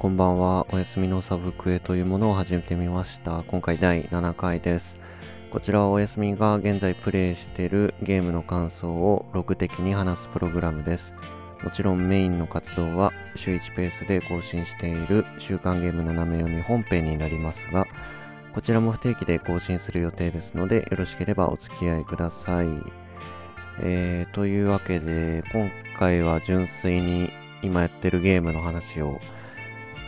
こんばんは。お休みのサブクエというものを始めてみました。今回第7回です。こちらはお休みが現在プレイしているゲームの感想をログ的に話すプログラムです。もちろんメインの活動は週1ペースで更新している週刊ゲーム斜め読み本編になりますが、こちらも不定期で更新する予定ですので、よろしければお付き合いください。えー、というわけで、今回は純粋に今やってるゲームの話を、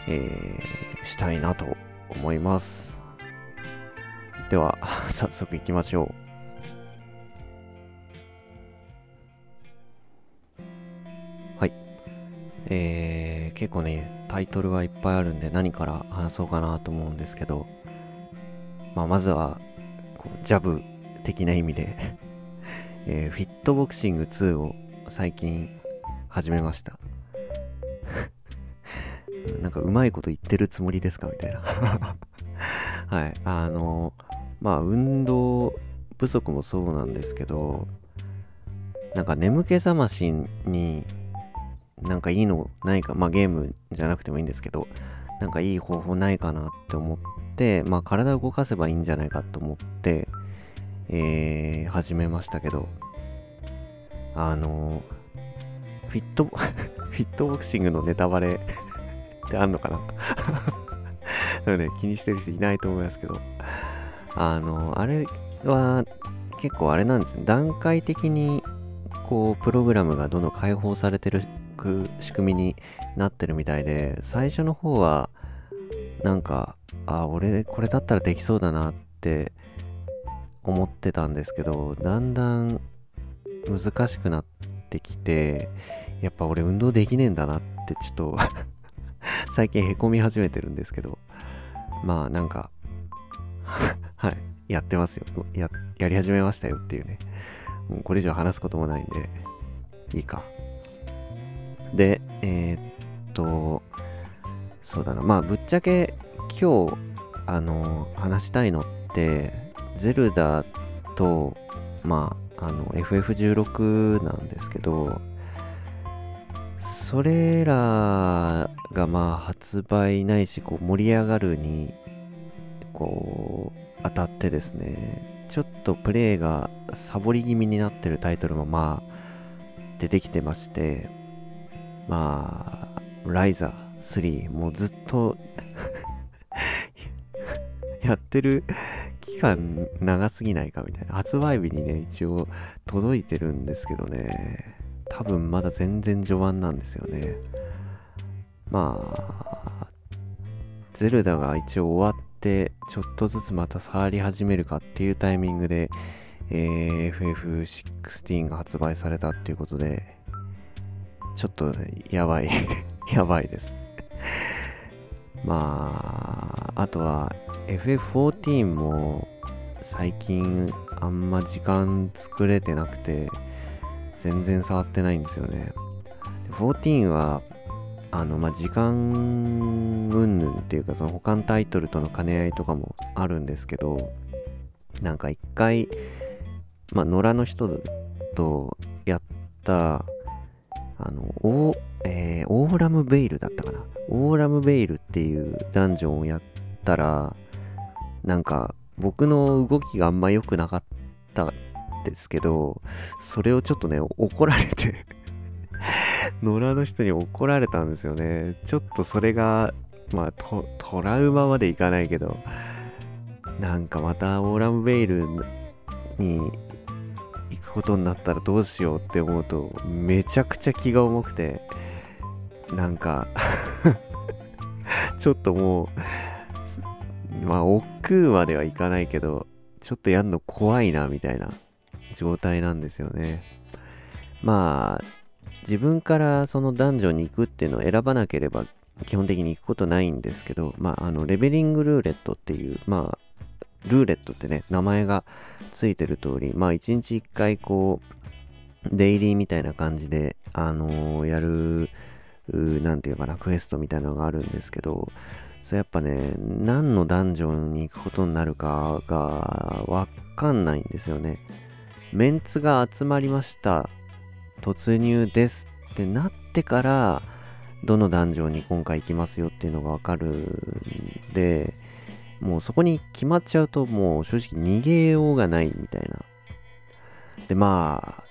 えーしたいなと思います。では、早速行きましょう。はい。えー、結構ね、タイトルはいっぱいあるんで何から話そうかなと思うんですけど、まあ、まずは、こうジャブ的な意味で、えーフィットボクシング2を最近始めました。なんかうまいこと言ってるつもりですかみたいな。はい。あの、まあ運動不足もそうなんですけど、なんか眠気覚ましになんかいいのないか、まあゲームじゃなくてもいいんですけど、なんかいい方法ないかなって思って、まあ体を動かせばいいんじゃないかと思って、えー、始めましたけど、あの、フィット、フィットボクシングのネタバレってあんのかな でもね、気にしてる人いないと思いますけど、あの、あれは結構あれなんですね。段階的に、こう、プログラムがどんどん解放されてる仕組みになってるみたいで、最初の方は、なんか、あ、俺、これだったらできそうだなって思ってたんですけど、だんだん難しくなってきて、やっぱ俺運動できねえんだなってちょっと 最近へこみ始めてるんですけど、まあなんか、はい、やってますよ。や、やり始めましたよっていうね。もうこれ以上話すこともないんで、いいか。で、えーっと、そうだな。まあぶっちゃけ今日、あの、話したいのって、ゼルダと、まあ、あの、FF16 なんですけど、それらがまあ発売ないしこう盛り上がるにこう当たってですね。ちょっとプレイがサボり気味になってるタイトルもまあ出てきてまして。まあライザー3もうずっと やってる期間長すぎないかみたいな。発売日にね一応届いてるんですけどね。多分まだ全然序盤なんですよね。まあ、ゼルダが一応終わって、ちょっとずつまた触り始めるかっていうタイミングで、えー FF16 が発売されたっていうことで、ちょっとやばい、やばいです。まあ、あとは FF14 も最近あんま時間作れてなくて、全然触ってないんですよね。14は、あの、まあ、時間云々っていうか、その他のタイトルとの兼ね合いとかもあるんですけど、なんか一回、まあ、野良の人とやった、あの、オー、えーオーラムベイルだったかな。オーラムベイルっていうダンジョンをやったら、なんか、僕の動きがあんま良くなかったですけど、それをちょっとね、怒られて 野良の人に怒られたんですよね。ちょっとそれが、まあト、ラウマまでいかないけど、なんかまたオーラムベイルに行くことになったらどうしようって思うと、めちゃくちゃ気が重くて、なんか ちょっともう、まあ、億劫まではいかないけど、ちょっとやんの怖いな、みたいな状態なんですよね。まあ、自分からそのダンジョンに行くっていうのを選ばなければ基本的に行くことないんですけど、まあ、あの、レベリングルーレットっていう、まあ、ルーレットってね、名前がついてる通り、まあ、一日一回こう、デイリーみたいな感じで、あのーやる、うーなんていうかな、クエストみたいなのがあるんですけど、それやっぱね、何のダンジョンに行くことになるかがわかんないんですよね。メンツが集まりました。突入ですってなってから、どのダンジョンに今回行きますよっていうのがわかるんで、もうそこに決まっちゃうともう正直逃げようがないみたいな。で、まあ、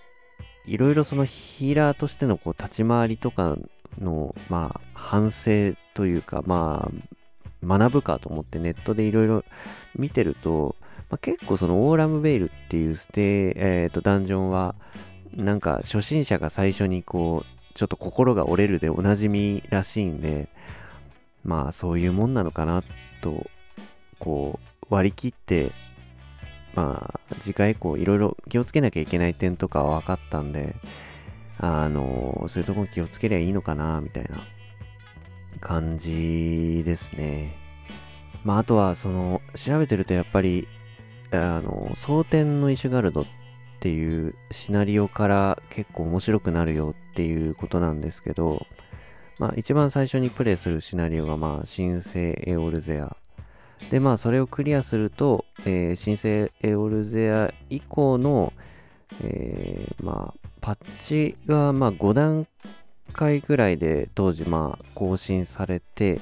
いろいろそのヒーラーとしてのこう立ち回りとかの、まあ、反省というか、まあ、学ぶかと思ってネットでいろいろ見てると、まあ、結構そのオーラムベイルっていうステー、えー、とダンジョンはなんか初心者が最初にこうちょっと心が折れるでおなじみらしいんでまあそういうもんなのかなとこう割り切ってまあ次回以降いろいろ気をつけなきゃいけない点とかは分かったんであのそういうとこ気をつけりゃいいのかなみたいな感じですね。まああとはその調べてるとやっぱりあの、蒼天のイシュガルドっていうシナリオから結構面白くなるよっていうことなんですけど、まあ一番最初にプレイするシナリオがまあ神聖エオルゼア。でまあそれをクリアすると、えー、神聖エオルゼア以降の、えー、まあパッチがまあ5段階ぐらいで当時まあ更新されて、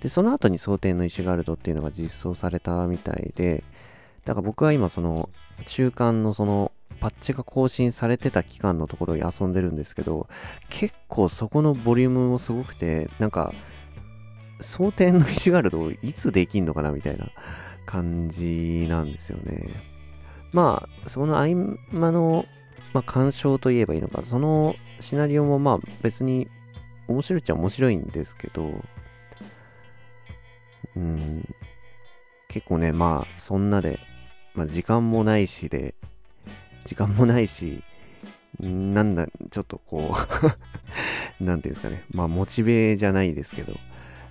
で、その後に蒼天のイシュガルドっていうのが実装されたみたいで、だから僕は今その中間のそのパッチが更新されてた期間のところに遊んでるんですけど結構そこのボリュームもすごくてなんか蒼天の石ガルドいつできんのかなみたいな感じなんですよね。まあその合間の、まあ、鑑賞といえばいいのかそのシナリオもまあ別に面白いっちゃ面白いんですけどうん結構ねまあそんなでまあ、時間もないしで、時間もないし、なんだ、ちょっとこう なんていうんですかね、まあ、モチベじゃないですけど、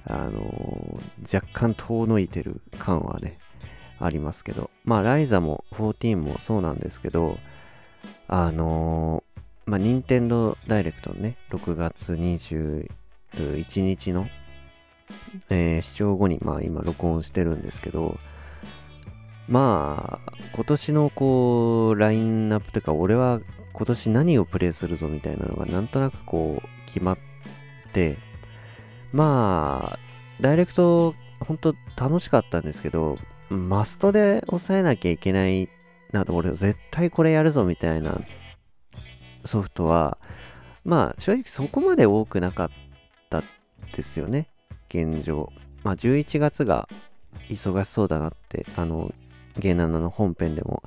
あのー、若干遠のいてる感はね、ありますけど、まあ、ライザも14もそうなんですけど、あのー、まあ、任天堂ダイレクトのね、6月21日の、えー、視聴後に、まあ、今録音してるんですけど、まあ、今年のこう、ラインナップというか、俺は今年何をプレイするぞみたいなのがなんとなくこう、決まって、まあ、ダイレクト、本当楽しかったんですけど、マストで抑えなきゃいけないなと、俺絶対これやるぞみたいなソフトは、まあ正直そこまで多くなかったですよね、現状。まあ11月が忙しそうだなって、あの、ゲイナナの本編でも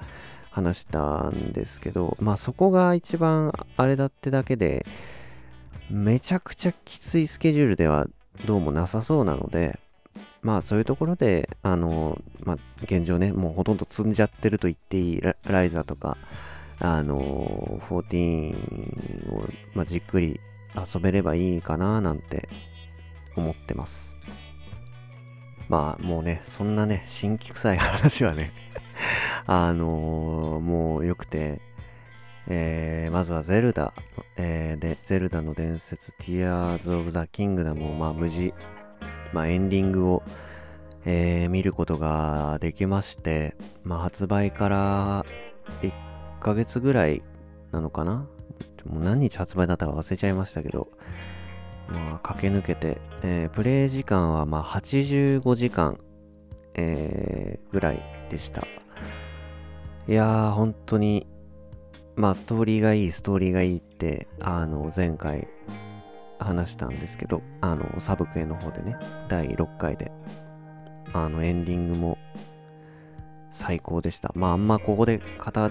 話したんですけど、まあそこが一番あれだってだけで、めちゃくちゃきついスケジュールではどうもなさそうなので、まあそういうところで、あの、まあ現状ね、もうほとんど積んじゃってると言っていいライザーとか、あの、14を、まあ、じっくり遊べればいいかななんて思ってます。まあもうね、そんなね、新規臭い話はね あのー、もう良くて、えー、まずはゼルダ、えー、で、ゼルダの伝説、Tears of the Kingdom をまあ無事、まあエンディングを、えー、見ることができまして、まあ発売から1ヶ月ぐらいなのかな？もう何日発売だったか忘れちゃいましたけど、まあ、駆け抜けて、えー、プレイ時間はまあ85時間、えー、ぐらいでした。いやー、本当に、まあ、ストーリーがいい、ストーリーがいいって、あの、前回話したんですけど、あの、サブクエの方でね、第6回で、あの、エンディングも最高でした。まあ、あんまここで語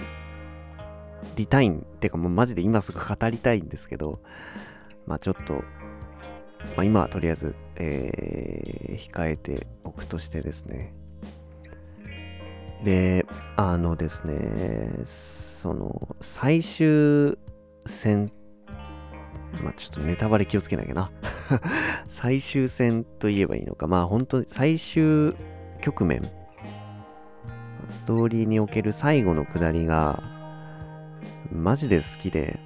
りたいん、てかもうマジで今すぐ語りたいんですけど、まあちょっとまあ、今はとりあえず、えー、控えておくとしてですね。で、あのですね、その、最終戦、まあ、ちょっとネタバレ気をつけなきゃな。最終戦と言えばいいのか。まあ、本当に最終局面、ストーリーにおける最後のくだりが、マジで好きで、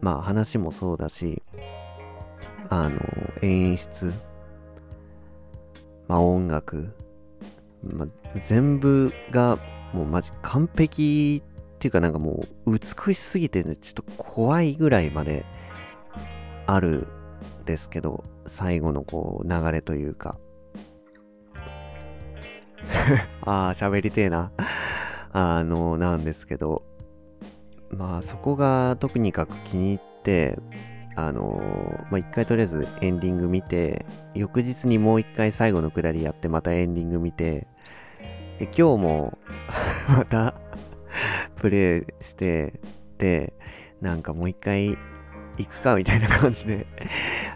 まあ話もそうだし、あの、演出、まあ、音楽、まあ、全部がもうマジ完璧っていうかなんかもう美しすぎて、ね、ちょっと怖いぐらいまであるんですけど、最後のこう流れというか。ああ、喋りてえな。あの、なんですけど、まあそこが特にかく気に入って、あのまあ一回とりあえずエンディング見て、翌日にもう一回最後のくだりやってまたエンディング見て、で今日も またプレイして、で、なんかもう一回行くかみたいな感じで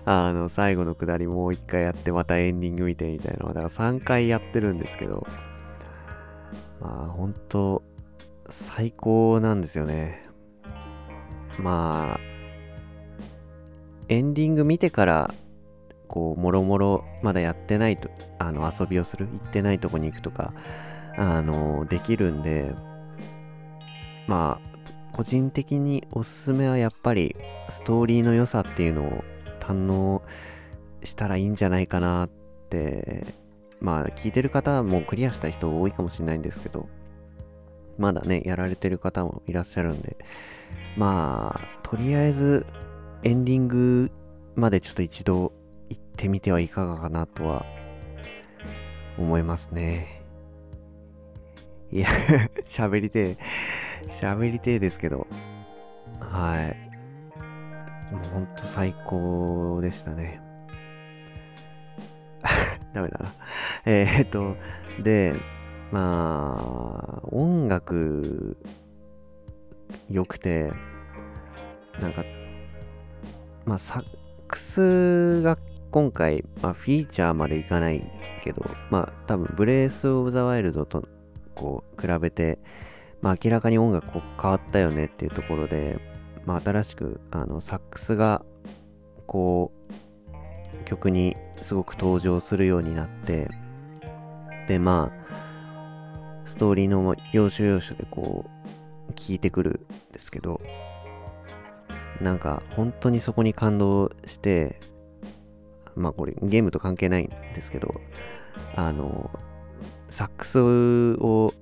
あの、最後のくだりもう一回やってまたエンディング見てみたいな。だから3回やってるんですけど、まあ本当最高なんですよね。まあ、エンディング見てから、こう、もろもろまだやってないと、あの、遊びをする、行ってないとこに行くとか、あの、できるんで、まあ、個人的におすすめはやっぱり、ストーリーの良さっていうのを堪能したらいいんじゃないかなって、まあ、聞いてる方はもうクリアした人多いかもしれないんですけど、まだね、やられてる方もいらっしゃるんで、まあ、とりあえずエンディングまでちょっと一度行ってみてはいかがかなとは思いますね。いや 喋りてえ、喋りてえですけど、はい。もうほんと最高でしたね。ダメだな。えー、っと、で、まあ、音楽良くて、なんか、まあ、サックスが今回、まあ、フィーチャーまでいかないけど、まあ、多分、ブレース・オブ・ザ・ワイルドと、こう、比べて、まあ、明らかに音楽こう変わったよねっていうところで、まあ、新しく、あの、サックスが、こう、曲にすごく登場するようになって、で、まあ、ストーリーの要所要所でこう、聞いてくるんですけど、なんか本当にそこに感動して、まあこれゲームと関係ないんですけど、あの、サックスを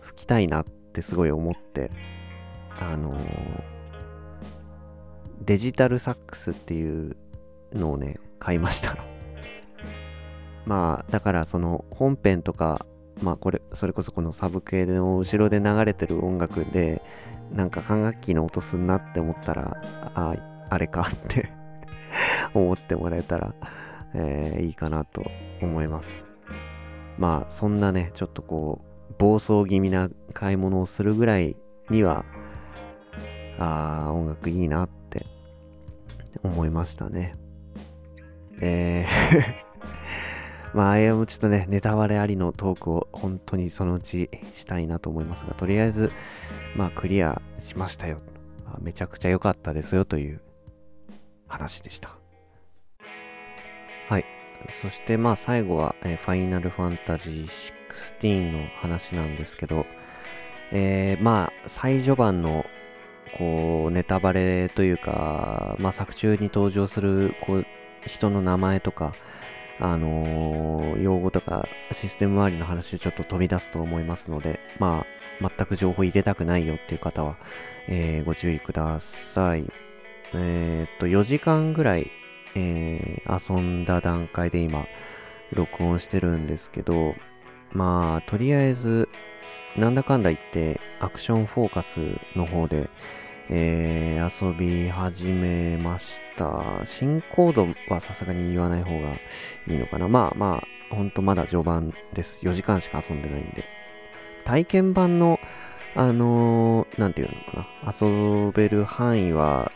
吹きたいなってすごい思って、あの、デジタルサックスっていうのをね、買いました。まあ、だからその本編とか、まあこれ、それこそこのサブ系の後ろで流れてる音楽で、なんか管楽器の音すんなって思ったら、あ、あれかって 思ってもらえたら、えー、いいかなと思います。まあ、そんなね、ちょっとこう、暴走気味な買い物をするぐらいには、ああ、音楽いいなって思いましたね。えーまあ、あやもちょっとね、ネタバレありのトークを本当にそのうちしたいなと思いますが、とりあえず、まあ、クリアしましたよ。めちゃくちゃ良かったですよという話でした。はい。そして、まあ、最後は、えー、ファイナルファンタジー16の話なんですけど、えー、まあ、最序盤の、こう、ネタバレというか、まあ、作中に登場する、こう、人の名前とか、あのー、用語とかシステム周りの話をちょっと飛び出すと思いますので、まあ、全く情報入れたくないよっていう方は、えー、ご注意ください。えー、っと、4時間ぐらい、えー、遊んだ段階で今、録音してるんですけど、まあ、とりあえず、なんだかんだ言って、アクションフォーカスの方で、えー、遊び始めました。新コードはさすがに言わない方がいいのかな。まあまあ、ほんとまだ序盤です。4時間しか遊んでないんで。体験版の、あのー、なんていうのかな。遊べる範囲は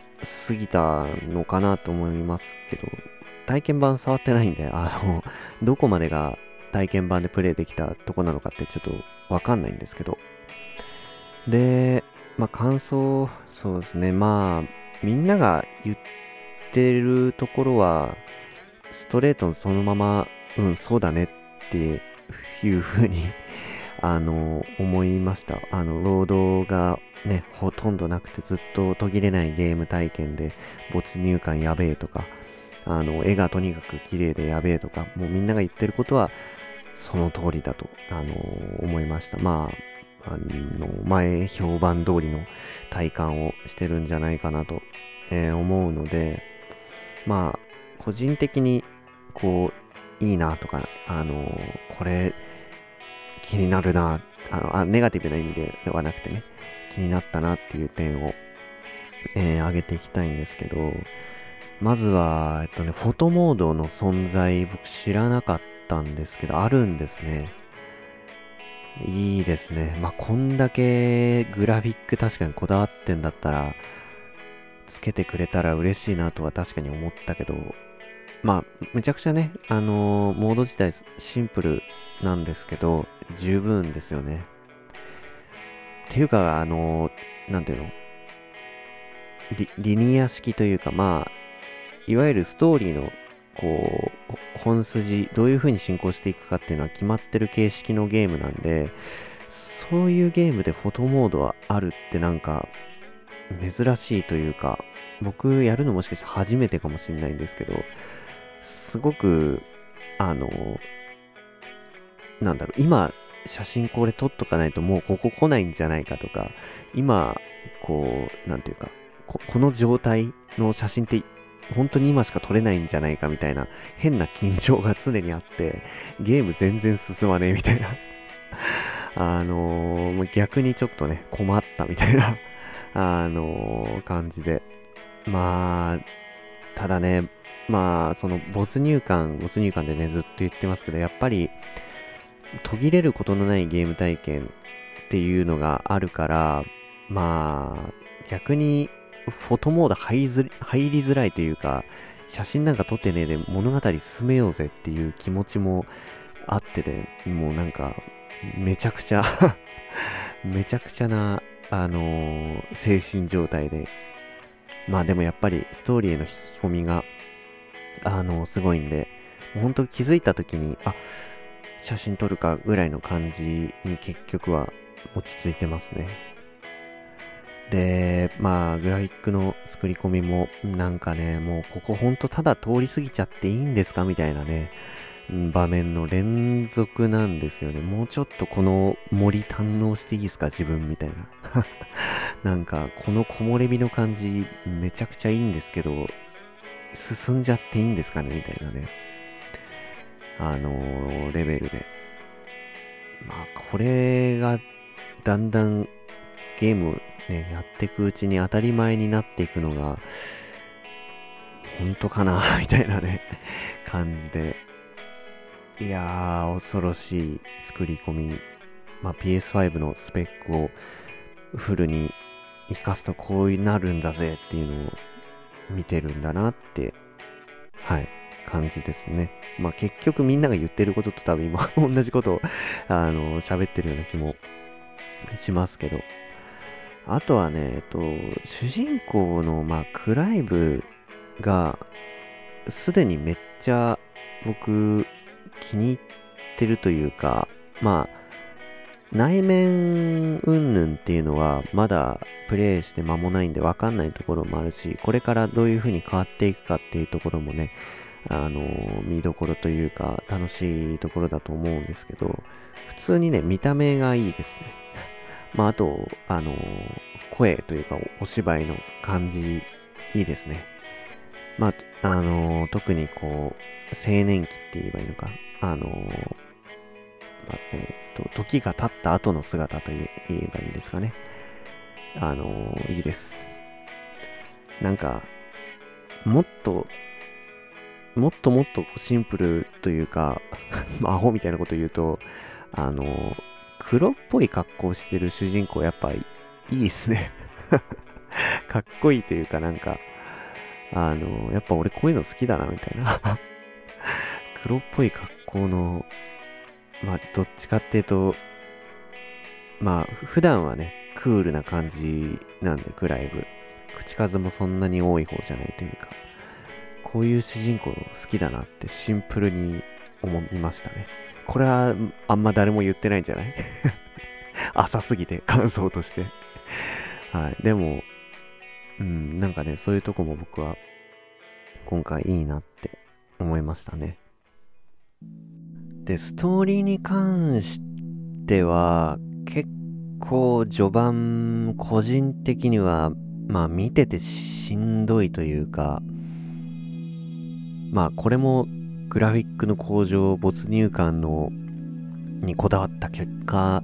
過ぎたのかなと思いますけど、体験版触ってないんで、あの、どこまでが体験版でプレイできたとこなのかってちょっとわかんないんですけど。で、まあ感想、そうですね。まあ、みんなが言ってるところは、ストレートのそのまま、うん、そうだねっていうふうに あの、思いました。あの、労働がね、ほとんどなくてずっと途切れないゲーム体験で没入感やべえとか、あの、絵がとにかく綺麗でやべえとか、もうみんなが言ってることは、その通りだと、あの、思いました。まあ、あの、前評判通りの体感をしてるんじゃないかなと、えー、思うので、まあ、個人的にこういいなとかあのこれ気になるなあのあネガティブな意味ではなくてね気になったなっていう点を、えー、挙げていきたいんですけどまずは、えっとね、フォトモードの存在僕知らなかったんですけどあるんですね。いいですね。まあ、こんだけグラフィック確かにこだわってんだったら、つけてくれたら嬉しいなとは確かに思ったけど、まあ、めちゃくちゃね、あのー、モード自体シンプルなんですけど、十分ですよね。っていうか、あのー、なんていうの？リリニア式というか、まあ、いわゆるストーリーのこう、本筋、どういう風に進行していくかっていうのは決まってる形式のゲームなんで、そういうゲームでフォトモードはあるってなんか、珍しいというか、僕やるのもしかして初めてかもしれないんですけど、すごく、あの、なんだろう、今、写真これ撮っとかないともうここ来ないんじゃないかとか、今、こう、なんていうか、ここの状態の写真って本当に今しか撮れないんじゃないかみたいな変な緊張が常にあって、ゲーム全然進まねえみたいな あのー、逆にちょっとね、困ったみたいな あのー、感じで。まあ、ただね、まあ、その没入感、没入感でね、ずっと言ってますけど、やっぱり、途切れることのないゲーム体験っていうのがあるから、まあ、逆にフォトモード入りづらいというか、写真なんか撮ってねえで物語進めようぜっていう気持ちもあってで、もうなんか、めちゃくちゃ めちゃくちゃな、あのー、精神状態で。まあでもやっぱりストーリーへの引き込みが、あのー、すごいんで、本当気づいた時に、あ、写真撮るかぐらいの感じに結局は落ち着いてますね。で、まあ、グラフィックの作り込みも、なんかね、もうここほんとただ通り過ぎちゃっていいんですかみたいなね、場面の連続なんですよね。もうちょっとこの森堪能していいですか自分みたいな。なんか、この木漏れ日の感じ、めちゃくちゃいいんですけど、進んじゃっていいんですかねみたいなね。あのー、レベルで。まあ、これが、だんだんゲームね、やっていくうちに当たり前になっていくのが、本当かな みたいなね感じで。いやー、恐ろしい作り込み。まあ、PS5 のスペックをフルに活かすとこうなるんだぜっていうのを見てるんだなって、はい、感じですね。まあ結局みんなが言ってることと多分今 同じことをあの喋ってるような気もしますけど、あとはね、えっと、主人公の、まあ、クライブが、すでにめっちゃ僕気に入ってるというか、まあ、内面云々っていうのはまだプレイして間もないんでわかんないところもあるし、これからどういう風に変わっていくかっていうところもね、あの見どころというか楽しいところだと思うんですけど、普通にね、見た目がいいですね。まあ、あと、あのー、声というかお芝居の感じ、いいですね。まあ、あのー、特にこう、青年期って言えばいいのか、あのー、まあ、えっ、と、時が経った後の姿と言えばいいんですかね。あのいいです。なんか、もっと、もっともっとシンプルというか、アホみたいなこと言うと、あの黒っぽい格好してる主人公やっぱいいっすね かっこいいというかなんか、あの、やっぱ俺こういうの好きだなみたいな 黒っぽい格好の、まあどっちかっていうと、まあ普段はね、クールな感じなんで、クライブ。口数もそんなに多い方じゃないというか、こういう主人公好きだなってシンプルに思いましたね。これはあんま誰も言ってないんじゃない？浅すぎて、感想としてはい。でも、うん、なんかね、そういうとこも僕は今回いいなって思いましたね。で、ストーリーに関しては、結構序盤、個人的には、まあ見ててしんどいというか、まあこれもグラフィックの向上没入感のにこだわった結果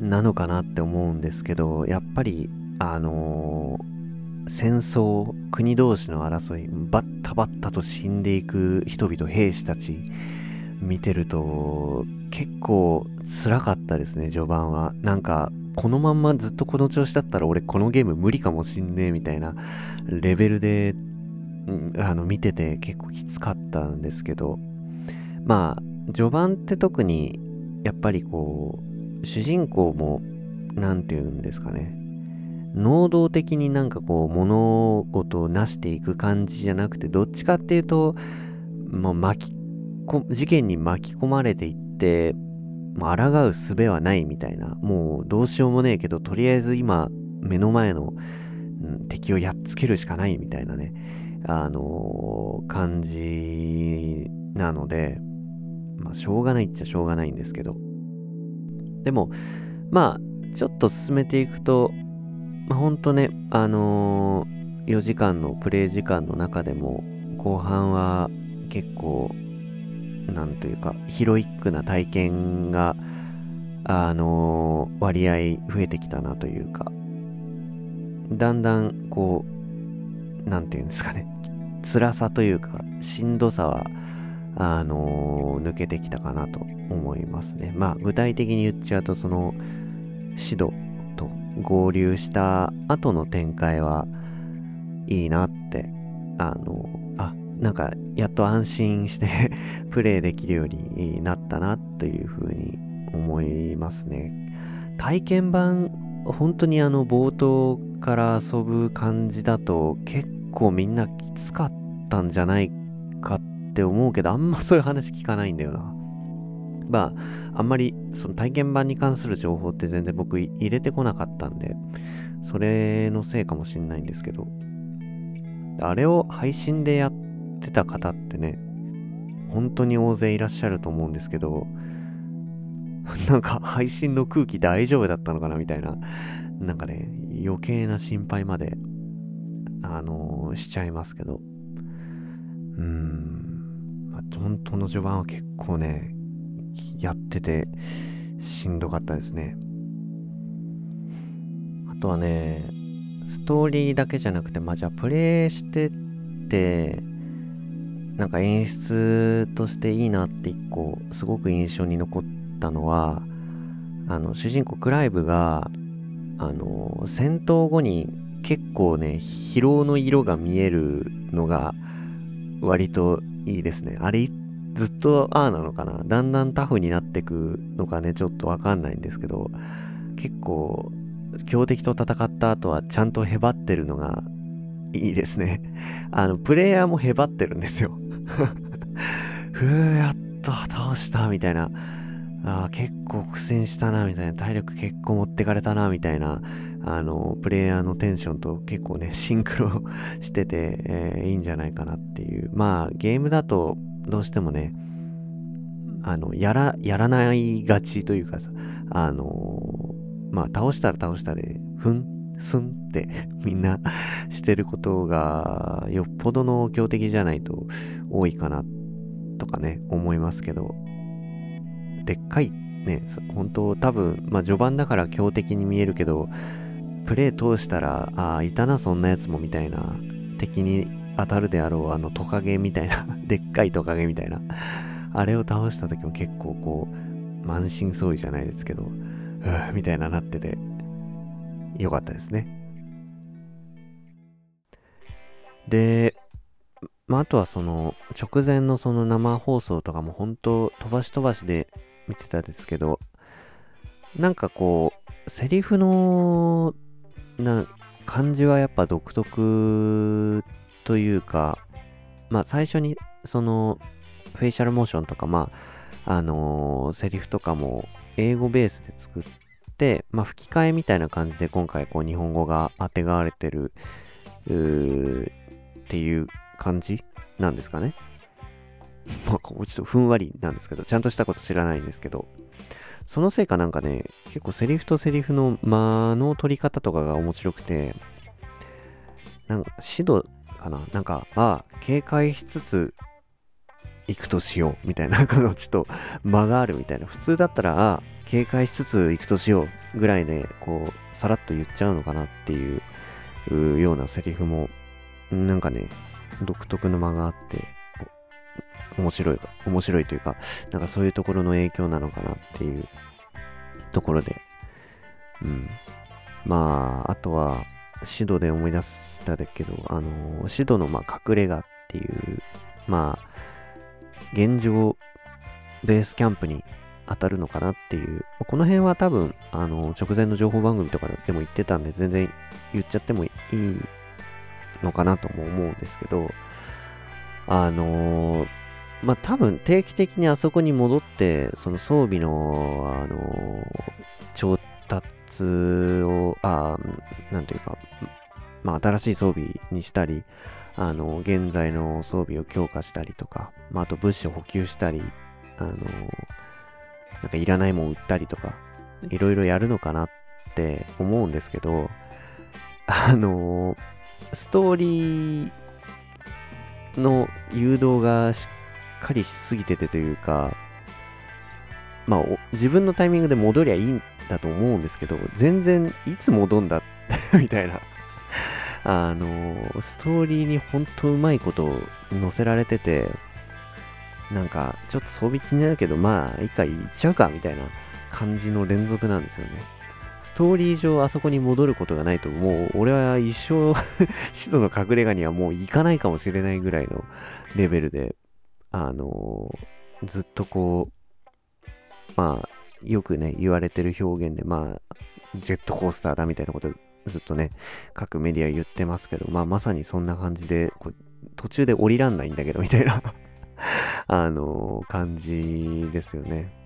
なのかなって思うんですけどやっぱりあのー、戦争国同士の争いバッタバッタと死んでいく人々兵士たち見てると結構辛かったですね序盤は。なんかこのまんまずっとこの調子だったら俺このゲーム無理かもしんねえみたいなレベルで、あの見てて結構きつかったんですけどまあ序盤って特にやっぱりこう主人公も何て言うんですかね。能動的になんかこう物事を成していく感じじゃなくてどっちかっていうともう巻き事件に巻き込まれていって、まあ、抗う術はないみたいな、もうどうしようもねえけど、とりあえず今、目の前の、敵をやっつけるしかないみたいなね、あのー、感じなので、まあ、しょうがないっちゃしょうがないんですけど、でも、まあ、ちょっと進めていくと、まあ、ほんとね、あのー、4時間のプレイ時間の中でも、後半は結構なんというか、ヒロイックな体験が、あのー、割合増えてきたなというか、だんだん、こう、なんていうんですかね、辛さというか、しんどさは、あのー、抜けてきたかなと思いますね。まあ、具体的に言っちゃうと、その、シドと合流した後の展開はいいなって、あのあなんかやっと安心して プレイできるようになったなというふうに思いますね。体験版、本当にあの冒頭から遊ぶ感じだと結構みんなきつかったんじゃないかって思うけど、あんまそういう話聞かないんだよな。まあ、あんまりその体験版に関する情報って全然僕入れてこなかったんで、それのせいかもしんないんですけど、あれを配信でやっってた方ってね、本当に大勢いらっしゃると思うんですけど、なんか配信の空気大丈夫だったのかなみたいな、なんかね、余計な心配まで、あのー、しちゃいますけど、うん、まあ、本当の序盤は結構ね、やっててしんどかったですね。あとはね、ストーリーだけじゃなくて、まあ、じゃあプレイしてって、なんか演出としていいなって一個すごく印象に残ったのはあの主人公クライブがあの戦闘後に結構ね疲労の色が見えるのが割といいですね。あれずっとああなのかな？だんだんタフになってくのかね？ちょっとわかんないんですけど結構強敵と戦った後はちゃんとへばってるのがいいですね。あのプレイヤーもへばってるんですよ。ふうやっと倒したみたいな。あ結構苦戦したなみたいな。体力結構持ってかれたなみたいな。あのプレイヤーのテンションと結構ね シンクロしてて、えー、いいんじゃないかなっていう。まあゲームだとどうしてもねあのやらやらないがちというかさあのまあ倒したら倒したでふんすんって みんな してることがよっぽどの強敵じゃないと多いかなとかね思いますけど。でっかいね本当多分まあ序盤だから強敵に見えるけどプレイ通したらああいたなそんなやつもみたいな。敵に当たるであろうあのトカゲみたいな。でっかいトカゲみたいな。あれを倒した時も結構こう満身創痍じゃないですけどうーみたいななってて良かったですね。で、まあ、あとはその直前のその生放送とかも本当飛ばし飛ばしで見てたですけど、なんかこう、セリフのな感じはやっぱ独特というか、まあ最初にそのフェイシャルモーションとか、まあ、あのー、セリフとかも英語ベースで作って、まあ、吹き替えみたいな感じで今回こう日本語があてがわれてるっていう感じなんですかね。まあ、ちょっとふんわりなんですけど、ちゃんとしたこと知らないんですけど、そのせいかなんかね、結構セリフとセリフの間の取り方とかが面白くて、なんか、指導かな？なんか、ああ、警戒しつつ行くとしようみたいな、このちょっと間があるみたいな。普通だったら、あ警戒しつつ行くとしようぐらいで、こう、さらっと言っちゃうのかなっていうようなセリフも、なんかね、独特の間があって、面白い、面白いというか、なんかそういうところの影響なのかなっていうところで、うん。まあ、あとは、シドで思い出したけど、あの、シドの、ま、隠れ家っていう、まあ、現状、ベースキャンプに当たるのかなっていう、この辺は多分、あの、直前の情報番組とかでも言ってたんで、全然言っちゃってもいいのかなとも思うんですけど、あのー、まあ、多分定期的にあそこに戻って、その装備の、あのー、調達を、あなんていうか、まあ、新しい装備にしたり、あの、現在の装備を強化したりとか、まあ、あと物資を補給したり、あの、なんかいらないもん売ったりとか、いろいろやるのかなって思うんですけど、あの、ストーリーの誘導がしっかりしすぎててというか、まあ、自分のタイミングで戻りゃいいんだと思うんですけど、全然いつ戻んだみたいなあの、ストーリーに本当うまいこと載せられてて、なんか、ちょっと装備気になるけど、まあ、一回行っちゃうか、みたいな感じの連続なんですよね。ストーリー上あそこに戻ることがないと、もう俺は一生 シドの隠れ家にはもう行かないかもしれないぐらいのレベルで、あのー、ずっとこう、まあ、よくね、言われてる表現で、まあ、ジェットコースターだみたいなことずっとね、各メディア言ってますけど、まあまさにそんな感じで、こ途中で降りらんないんだけど、みたいな あのー、感じですよね。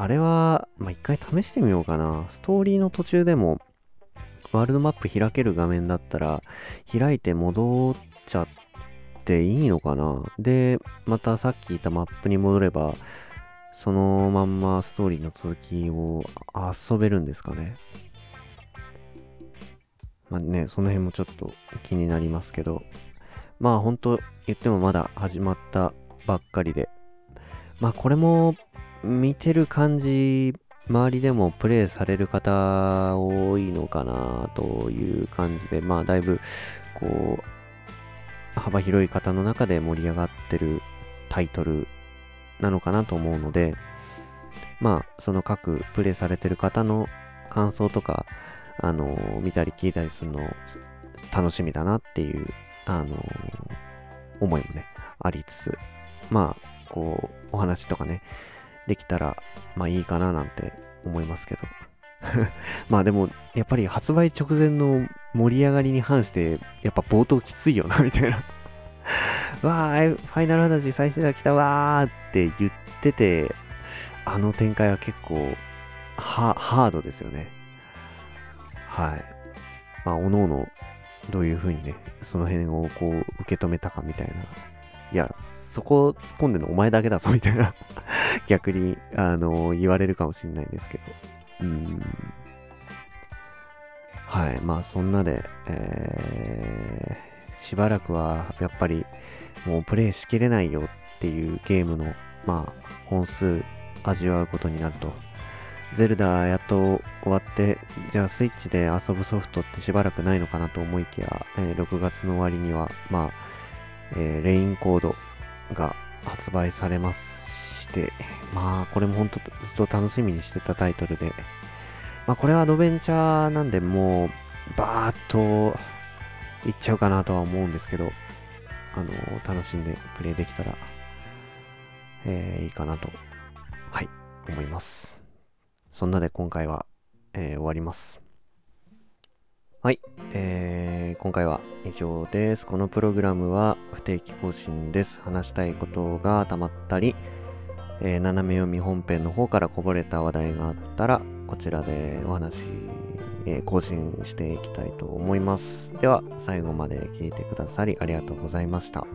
あれは、まあ一回試してみようかな。ストーリーの途中でも、ワールドマップ開ける画面だったら、開いて戻っちゃっていいのかなで、またさっき言ったマップに戻れば、そのまんまストーリーの続きを遊べるんですかね。まあね、その辺もちょっと気になりますけど、まあ本当言ってもまだ始まったばっかりで、まあこれも見てる感じ、周りでもプレイされる方多いのかなという感じで、まあだいぶこう、幅広い方の中で盛り上がってるタイトルなのかなと思うので、まあその各プレイされてる方の感想とか、あのー、見たり聞いたりするの楽しみだなっていう、あのー、思いもね、ありつつ、まあ、こう、お話とかね、できたら、まあいいかななんて思いますけど。まあでも、やっぱり発売直前の盛り上がりに反して、やっぱ冒頭きついよな、みたいな わー、ファイナルファンタジー再生が来たわーって言ってて、あの展開は結構ハードですよね。はい。まあ、おのおの、どういう風にね、その辺をこう、受け止めたかみたいな。いや、そこ突っ込んでるのお前だけだぞ、みたいな 逆に、あのー、言われるかもしれないんですけど。うん。はい。まあ、そんなで、えー、しばらくは、やっぱり、もうプレイしきれないよっていうゲームの、まあ、本数味わうことになるとゼルダやっと終わって、じゃあスイッチで遊ぶソフトってしばらくないのかなと思いきや、えー、6月の終わりには、まあ、えー、レインコードが発売されまして、まあ、これも本当ずっと楽しみにしてたタイトルで、まあ、これはアドベンチャーなんで、もう、バーっといっちゃうかなとは思うんですけど、あのー、楽しんでプレイできたら、えー、いいかなと、はい、思います。そんなで今回は、えー、終わります。はい、えー、今回は以上です。このプログラムは不定期更新です。話したいことがたまったり、えー、斜め読み本編の方からこぼれた話題があったら、こちらでお話、えー、更新していきたいと思います。では、最後まで聞いてくださりありがとうございました。